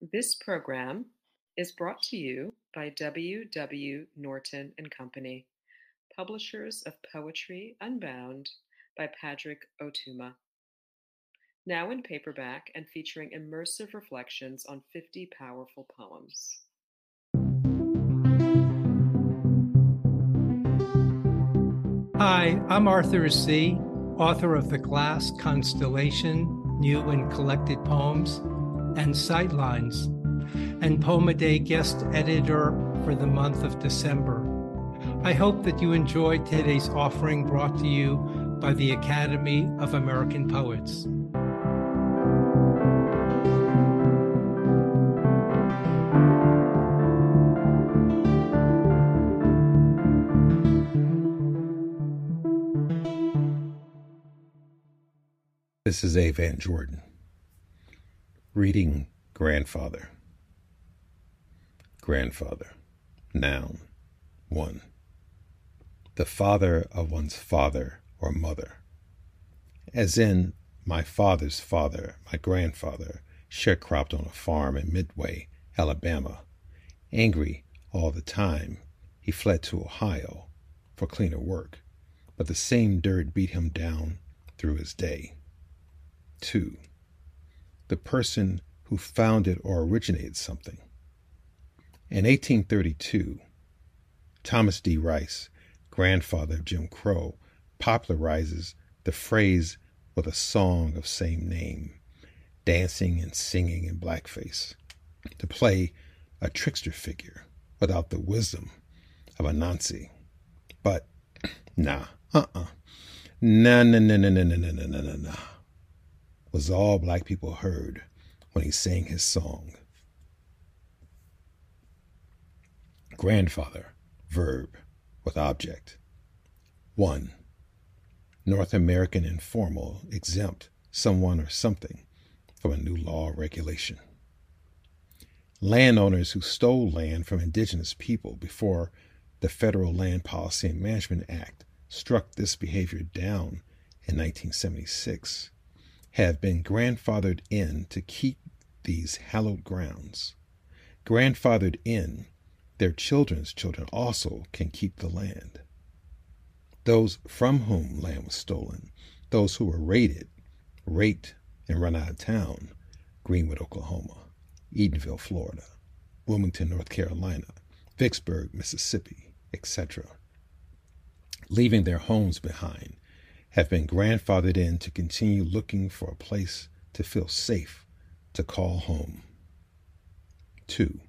This program is brought to you by W. W. Norton and Company, publishers of Poetry Unbound by Padraig Ó Tuama. Now in paperback and featuring immersive reflections on 50 powerful poems. Hi, I'm Arthur Sze, author of The Glass Constellation, New and Collected Poems, and Sightlines, and Poem a Day guest editor for the month of December. I hope that you enjoyed today's offering brought to you by the Academy of American Poets. This is A. Van Jordan. Reading Grandfather. Grandfather. Noun. 1. The father of one's father or mother. As in, my father's father, my grandfather, sharecropped on a farm in Midway, Alabama. Angry all the time, he fled to Ohio for cleaner work, but the same dirt beat him down through his day. 2. The person who founded or originated something. In 1832, Thomas D. Rice, grandfather of Jim Crow, popularizes the phrase with a song of same name, dancing and singing in blackface, to play a trickster figure without the wisdom of Anansi. But, nah, uh-uh. Nah, nah, nah, nah, nah, nah, nah, nah, nah, nah was all black people heard when he sang his song. Grandfather, verb with object. 1. North American informal, exempt someone or something from a new law or regulation. Landowners who stole land from indigenous people before the Federal Land Policy and Management Act struck this behavior down in 1976 have been grandfathered in to keep these hallowed grounds. Grandfathered in, their children's children also can keep the land. Those from whom land was stolen, those who were raided, raped, and run out of town Greenwood, Oklahoma, Edenville, Florida, Wilmington, North Carolina, Vicksburg, Mississippi, etc., leaving their homes behind have been grandfathered in to continue looking for a place to feel safe to call home. 2.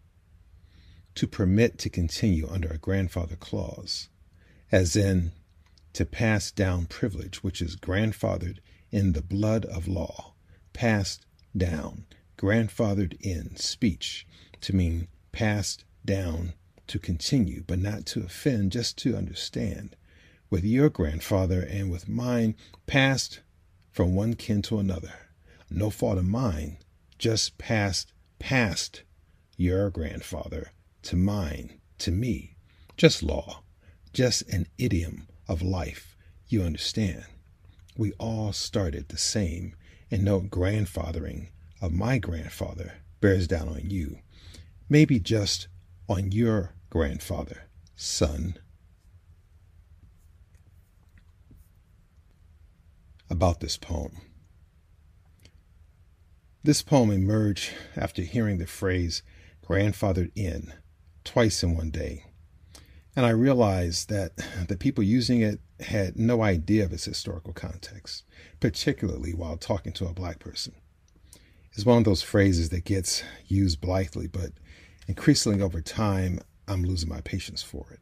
To permit to continue under a grandfather clause, as in to pass down privilege which is grandfathered in the blood of law, passed down, grandfathered in speech to mean passed down to continue, but not to offend, just to understand, with your grandfather and with mine passed from one kin to another. No fault of mine, just passed past your grandfather to mine, to me. Just law, just an idiom of life, you understand. We all started the same, and no grandfathering of my grandfather bears down on you. Maybe just on your grandfather, son. About this poem. This poem emerged after hearing the phrase grandfathered in twice in one day. And I realized that the people using it had no idea of its historical context, particularly while talking to a black person. It's one of those phrases that gets used blithely, but increasingly over time, I'm losing my patience for it.